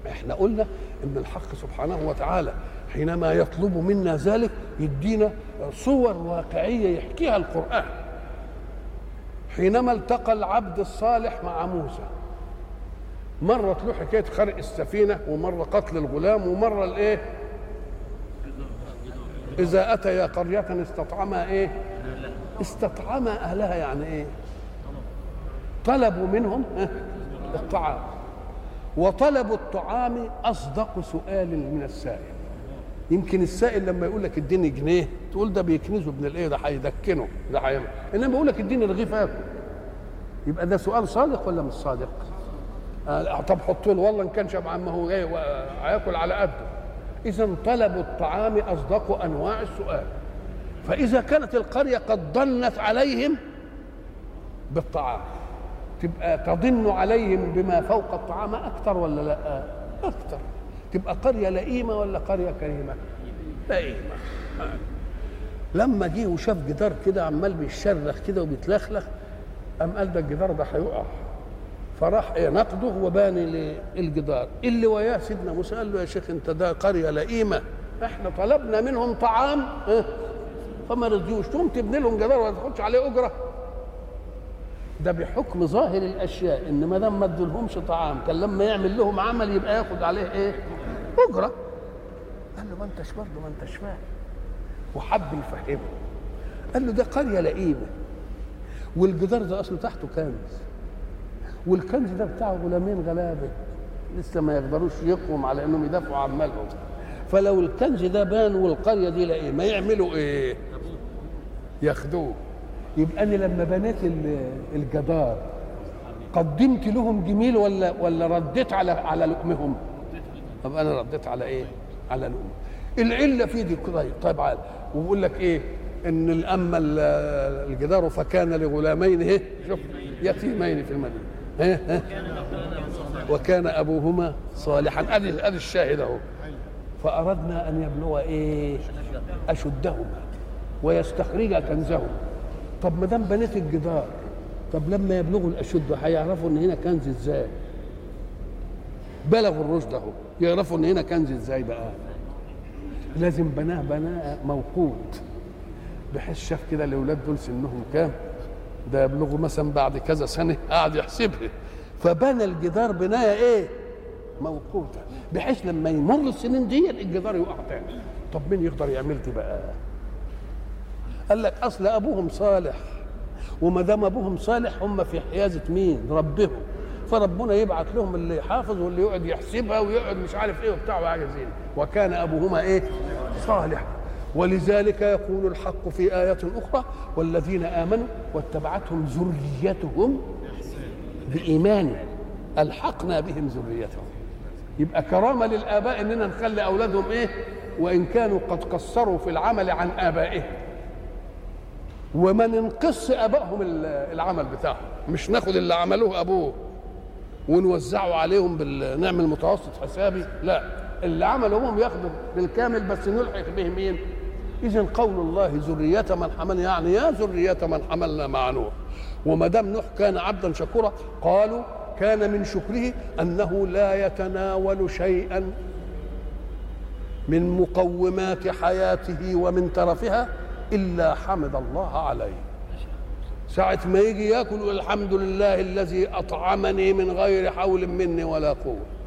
إحنا قلنا إن الحق سبحانه وتعالى حينما يطلب منا ذلك يدينا صور واقعية يحكيها القرآن. حينما التقى العبد الصالح مع موسى مرة له حكاية خرق السفينة ومرة قتل الغلام ومرة الايه إذا أتيا قرية استطعما إيه؟ استطعما أهلها يعني إيه؟ طلبوا منهم الطعام. وطلب الطعام أصدق سؤال من السائل. يمكن السائل لما يقول لك اديني جنيه تقول ده بيكنزه ابن الإيه؟ ده هيدكنه ده هيعمل. إنما يقول لك اديني رغيف اكل يبقى ده سؤال صادق ولا مش صادق؟ آه طب حط له. والله إن كان شبعان ما هو هياكل على قده. إذا طلب الطعام أصدق أنواع السؤال. فإذا كانت القرية قد ضنت عليهم بالطعام تبقى تضن عليهم بما فوق الطعام أكثر ولا لا؟ أكثر. تبقى قرية لئيمة ولا قرية كريمة؟ لئيمة. لما جه وشاف جدار كده عمال بيشرخ كده وبيتلخلخ قام قال ده الجدار ده هيقع. فراح إيه نقده وباني للجدار. اللي وياه سيدنا موسى قال له يا شيخ أنت ده قرية لئيمه إحنا طلبنا منهم طعام آه فما رضيوش. تقوم تبني لهم جدار ولا تاخدش عليه أجرة. ده بحكم ظاهر الأشياء إن ما دام ما ادولهمش طعام كان لما يعمل لهم عمل يبقى ياخد عليه إيه؟ أجرة. قال له ما أنتش برضه ما أنتش فاهم. وحب يفهمه. قال له ده قرية لئيمه والجدار ده أصله تحته كنز. والكنز ده بتاع غلامين غلابة لسه ما يقدروش يقوم على إنهم يدافعوا عن مالهم فلو الكنز ده بان والقرية دي لئيمه ما يعملوا إيه؟ ياخدوه يبقى أنا لما بنيت الجدار قدمت لهم جميل ولا ولا رديت على على لقمهم؟ طب أنا رديت على إيه؟ على لقمه العلة في دي طيب طيب عال وبيقول لك إيه؟ إن اما الجدار فكان لغلامين إيه؟ شوف يتيمين في المدينة ها ها وكان أبوهما صالحا. ادي ادي الشاهد أهو. فأردنا أن يبلغ إيه؟ أشدهما ويستخرج كنزهما. طب ما دام بنيت الجدار طب لما يبلغوا الاشد هيعرفوا إن هنا كنز إزاي؟ بلغوا الرشد أهو. يعرفوا إن هنا كنز إزاي بقى؟ لازم بناه بناء موقوت. بحيث شاف كده الأولاد دول سنهم كام؟ ده يبلغوا مثلا بعد كذا سنة قعد يحسبها. فبنى الجدار بناية إيه؟ موقوتة بحيث لما يمر السنين دي الجدار يقع تاني. طب مين يقدر يعمل دي بقى؟ قال لك أصل أبوهم صالح وما دام أبوهم صالح هم في حيازة مين؟ ربهم. فربنا يبعث لهم اللي يحافظ واللي يقعد يحسبها ويقعد مش عارف إيه وبتاع زي وكان أبوهما إيه؟ صالح. ولذلك يقول الحق في آية أخرى والذين آمنوا واتبعتهم ذريتهم بإيمان ألحقنا بهم ذريتهم. يبقى كرامة للآباء إننا نخلي أولادهم إيه؟ وإن كانوا قد قصروا في العمل عن آبائهم. وما ننقص آبائهم العمل بتاعهم. مش ناخد اللي عملوه أبوه ونوزعه عليهم بالنعمل متوسط حسابي لا. اللي عملوا هم ياخدوا بالكامل بس نلحق به مين اذا قول الله ذرية من حملنا يعني يا ذرية من حملنا مع نوح. وما دام نوح كان عبدا شكورا قالوا كان من شكره أنه لا يتناول شيئا من مقومات حياته ومن ترفها إلا حمد الله عليه. ساعة ما يجي ياكل الحمد لله الذي أطعمني من غير حول مني ولا قوة.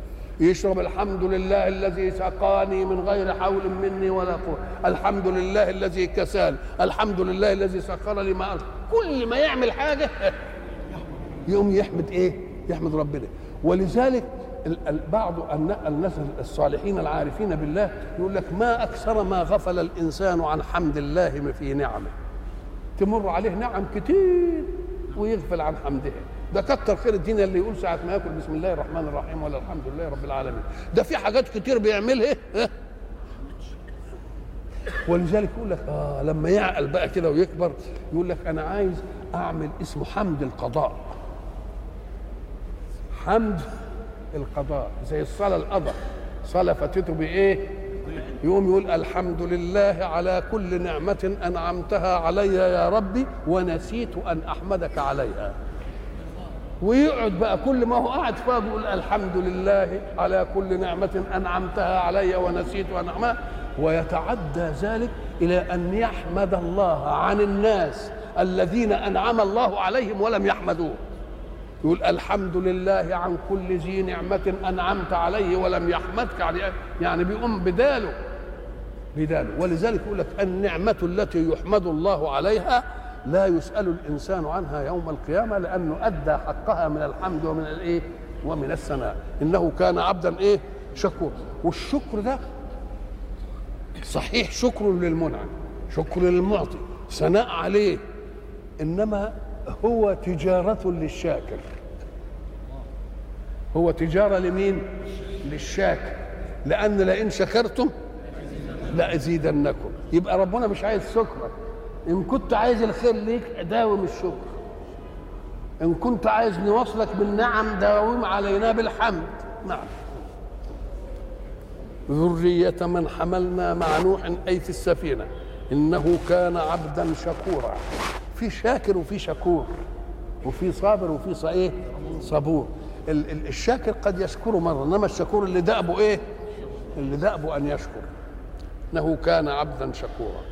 يشرب الحمد لله الذي سقاني من غير حول مني ولا قوة. الحمد لله الذي كسال الحمد لله الذي سخر لي ما كل ما يعمل حاجة [LAUGHS] يقوم يحمد إيه؟ يحمد ربنا. ولذلك بعض الناس الصالحين العارفين بالله يقول لك ما أكثر ما غفل الإنسان عن حمد الله في نعمة. تمر عليه نعم كتير ويغفل عن حمدها ده كتر خير الدين اللي يقول ساعة ما ياكل بسم الله الرحمن الرحيم ولا الحمد لله رب العالمين. ده في حاجات كتير بيعملها ولذلك يقول لك آه لما يعقل بقى كده ويكبر يقول لك أنا عايز أعمل اسمه حمد القضاء. حمد القضاء زي الصلاة القضاء صلاة فاتته بإيه؟ يقوم يقول الحمد لله على كل نعمة أنعمتها علي يا ربي ونسيت أن أحمدك عليها. ويقعد بقى كل ما هو قاعد فاضي يقول الحمد لله على كل نعمة أنعمتها علي ونسيت أن أحمدها ويتعدى ذلك إلى أن يحمد الله عن الناس الذين أنعم الله عليهم ولم يحمدوه. يقول الحمد لله عن كل ذي نعمة أنعمت عليه ولم يحمدك. يعني بيقوم بداله. بداله. ولذلك يقول لك النعمة التي يحمد الله عليها لا يسأل الإنسان عنها يوم القيامة لأنه أدى حقها من الحمد ومن الإيه؟ ومن الثناء. إنه كان عبدا إيه؟ شكور. والشكر ده صحيح شكر للمنعم شكر للمعطي ثناء عليه إنما هو تجارة للشاكر. هو تجارة لمين؟ للشاكر. لأن لئن شكرتم لأزيدنكم. يبقى ربنا مش عايز شكرك. إن كنت عايز الخير ليك داوم الشكر. إن كنت عايز نوصلك بالنعم داوم علينا بالحمد. نعم. ذرية من حملنا مع نوح أي في السفينة. إنه كان عبدا شكورا. في شاكر وفي شكور وفي صابر وفي إيه؟ صبور. ال- ال- الشاكر قد يشكر مرة إنما الشكور اللي دأبه إيه؟ اللي دأبه أن يشكر. إنه كان عبدا شكورا.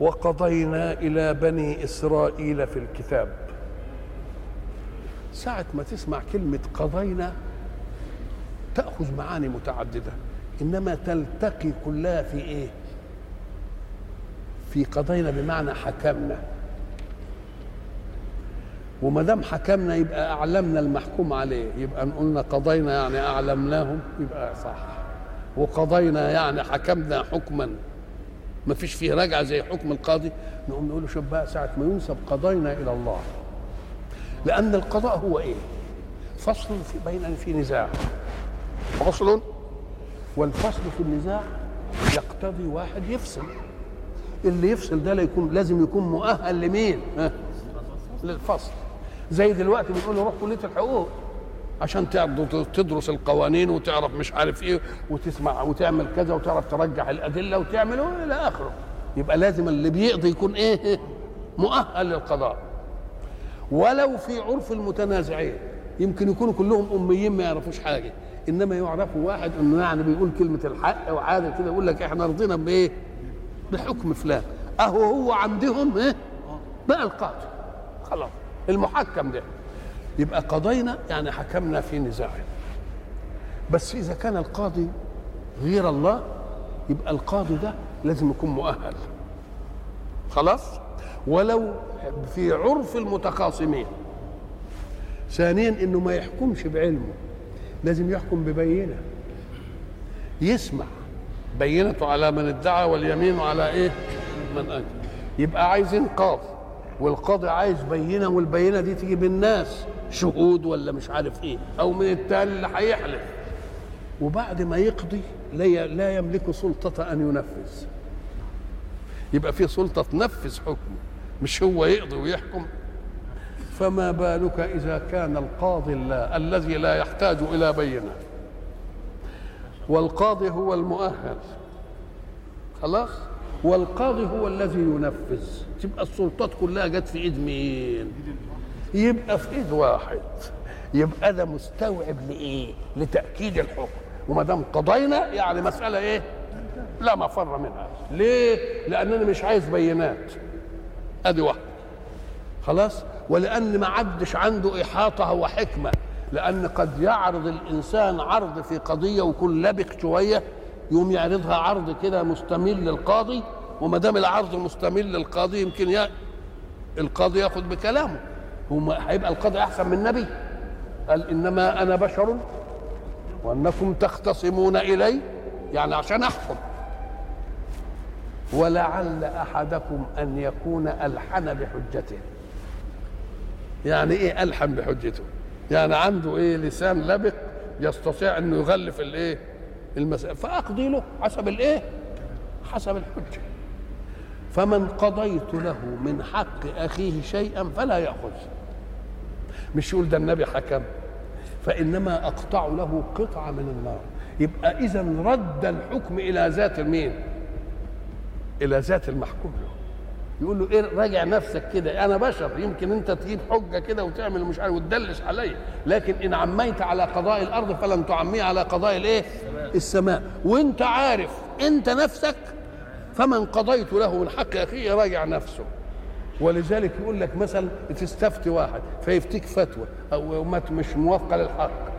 وقضينا إلى بني إسرائيل في الكتاب. ساعة ما تسمع كلمة قضينا تأخذ معاني متعددة. إنما تلتقي كلها في إيه؟ في قضينا بمعنى حكمنا. وما دام حكمنا يبقى أعلمنا المحكوم عليه. يبقى قلنا قضينا يعني أعلمناهم يبقى صح. وقضينا يعني حكمنا حكما. ما فيش فيه رجعة زي حكم القاضي. نقوم نقول له شوف بقى ساعة ما ينسب قضينا إلى الله. لأن القضاء هو إيه؟ فصل في بين في نزاع. فصل؟ والفصل في النزاع يقتضي واحد يفصل. اللي يفصل ده لا يكون لازم يكون مؤهل لمين؟ للفصل. زي دلوقتي بنقول له روح كلية الحقوق. عشان تدرس القوانين وتعرف مش عارف إيه وتسمع وتعمل كذا وتعرف ترجح الأدلة وتعمل إلى آخره. يبقى لازم اللي بيقضي يكون إيه مؤهل للقضاء. ولو في عرف المتنازعين يمكن يكونوا كلهم أميين ما يعرفوش حاجة. إنما يعرفوا واحد إنه يعني بيقول كلمة الحق وعادل كده يقول لك إحنا رضينا بإيه؟ بحكم فلان. أهو هو عندهم إيه؟ بقى القاضي خلاص. المحكم ده. يبقى قضينا يعني حكمنا في نزاع بس إذا كان القاضي غير الله يبقى القاضي ده لازم يكون مؤهل. خلاص؟ ولو في عرف المتخاصمين ثانيا إنه ما يحكمش بعلمه. لازم يحكم ببينة. يسمع بينته على من ادعى واليمين على إيه؟ من انكر يبقى عايزين قاضي والقاضي عايز بينة والبينة دي تيجي بالناس شهود ولا مش عارف إيه أو من التاني اللي هيحلف. وبعد ما يقضي لا يملك سلطة أن ينفذ. يبقى في سلطة تنفذ حكمه مش هو يقضي ويحكم. فما بالك إذا كان القاضي الله الذي لا يحتاج إلى بينة. والقاضي هو المؤهل. خلاص؟ والقاضي هو الذي ينفذ. تبقى السلطات كلها جت في إيد مين؟ يبقى في إيد واحد. يبقى ده مستوعب لإيه؟ لتأكيد الحكم. وما دام قضينا يعني مسألة إيه؟ لا مفر منها. ليه؟ لأنني مش عايز بينات أدي واحدة. خلاص؟ ولان ما عدش عنده إحاطة وحكمه لأن قد يعرض الإنسان عرض في قضية ويكون لبق شوية يوم يعرضها عرض كده مستمل للقاضي وما دام العرض مستمل للقاضي يمكن يا القاضي ياخذ بكلامه. هو هيبقى القاضي أحسن من النبي. قال إنما أنا بشر وأنكم تختصمون إلي يعني عشان أحكم. ولعل أحدكم أن يكون ألحن بحجته. يعني إيه ألحن بحجته؟ يعني عنده إيه لسان لبق يستطيع إنه يغلف الإيه؟ المسألة فأقضي له حسب الإيه؟ حسب الحجة. فمن قضيت له من حق أخيه شيئا فلا يأخذ. مش يقول ده النبي حكم فإنما أقطع له قطعة من النار. يبقى اذا رد الحكم إلى ذات المين؟ إلى ذات المحكوم. له يقول له إيه راجع نفسك كده. أنا بشر يمكن أنت تجيب حجة كده وتعمل مش عارف وتدلس عليا. لكن إن عميت على قضاء الأرض فلن تعميه على قضاء الإيه؟ السماء. وأنت عارف أنت نفسك فمن قضيت له من حق أخيه راجع نفسه. ولذلك يقول لك مثلا تستفتي واحد فيفتيك فتوى أو مش موافقة للحق.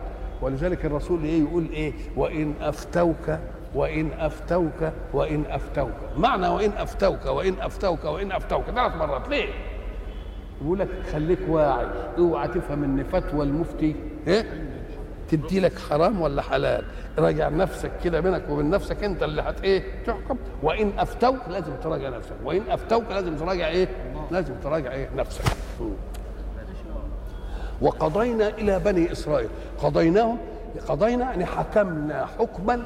ولذلك الرسول إيه يقول إيه؟ وإن أفتوك وإن أفتوك وإن أفتوك. معنى وإن أفتوك وإن أفتوك وإن أفتوك. ثلاث مرات. ليه؟ يقول لك خليك واعي. اوعى تفهم إن فتوى المفتي إيه؟ تدي لك حرام ولا حلال؟ راجع نفسك كده بينك وبين نفسك أنت اللي هت إيه؟ تحكم. وإن أفتوك لازم تراجع نفسك. وإن أفتوك لازم تراجع إيه؟ لازم تراجع إيه؟ نفسك. وقضينا إلى بني إسرائيل. قضيناهم قضينا يعني حكمنا حكما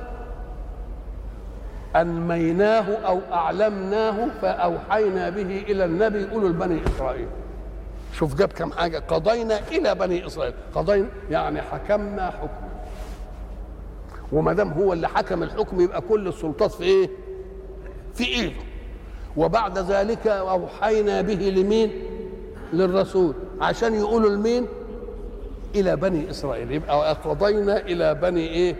أنميناه أو أعلمناه فأوحينا به إلى النبي يقولوا لبني إسرائيل شوف جاب كم حاجة قضينا إلى بني إسرائيل قضينا يعني حكمنا حكما وما دام هو اللي حكم الحكم يبقى كل السلطات في إيه؟ في إيده وبعد ذلك أوحينا به لمين؟ للرسول عشان يقولوا لمين؟ إلى بني إسرائيل يبقى قضينا إلى بني إيه؟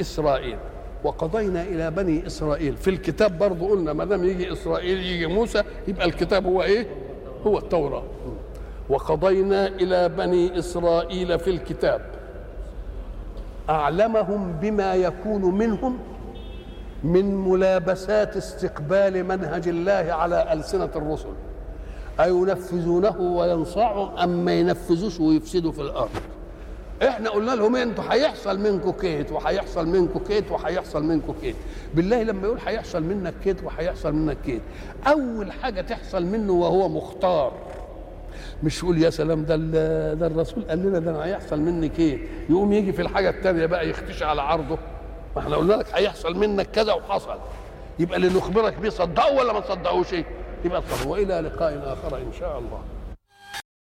إسرائيل وقضينا إلى بني إسرائيل. في الكتاب برضه قلنا ما دام يجي إسرائيل يجي موسى يبقى الكتاب هو إيه؟ هو التوراة. وقضينا إلى بني إسرائيل في الكتاب. أعلمهم بما يكون منهم من ملابسات استقبال منهج الله على ألسنة الرسل. أينفذونه وينصعهم أم ما ينفذوش ويفسدوا في الأرض. إحنا قلنا لهم أنتوا هيحصل منكم كيت وهيحصل منكم كيت وهيحصل منكم كيت. بالله لما يقول هيحصل منك كيت وهيحصل منك كيت أول حاجة تحصل منه وهو مختار. مش يقول يا سلام ده ده الرسول قال لنا ده أنا هيحصل مني كيت. يقوم يجي في الحاجة الثانية بقى يختشي على عرضه. ما إحنا قلنا لك هيحصل منك كذا وحصل. يبقى اللي نخبرك بيه صدقوا ولا ما تصدقوش يبقى طب وإلى لقاء آخر إن شاء الله.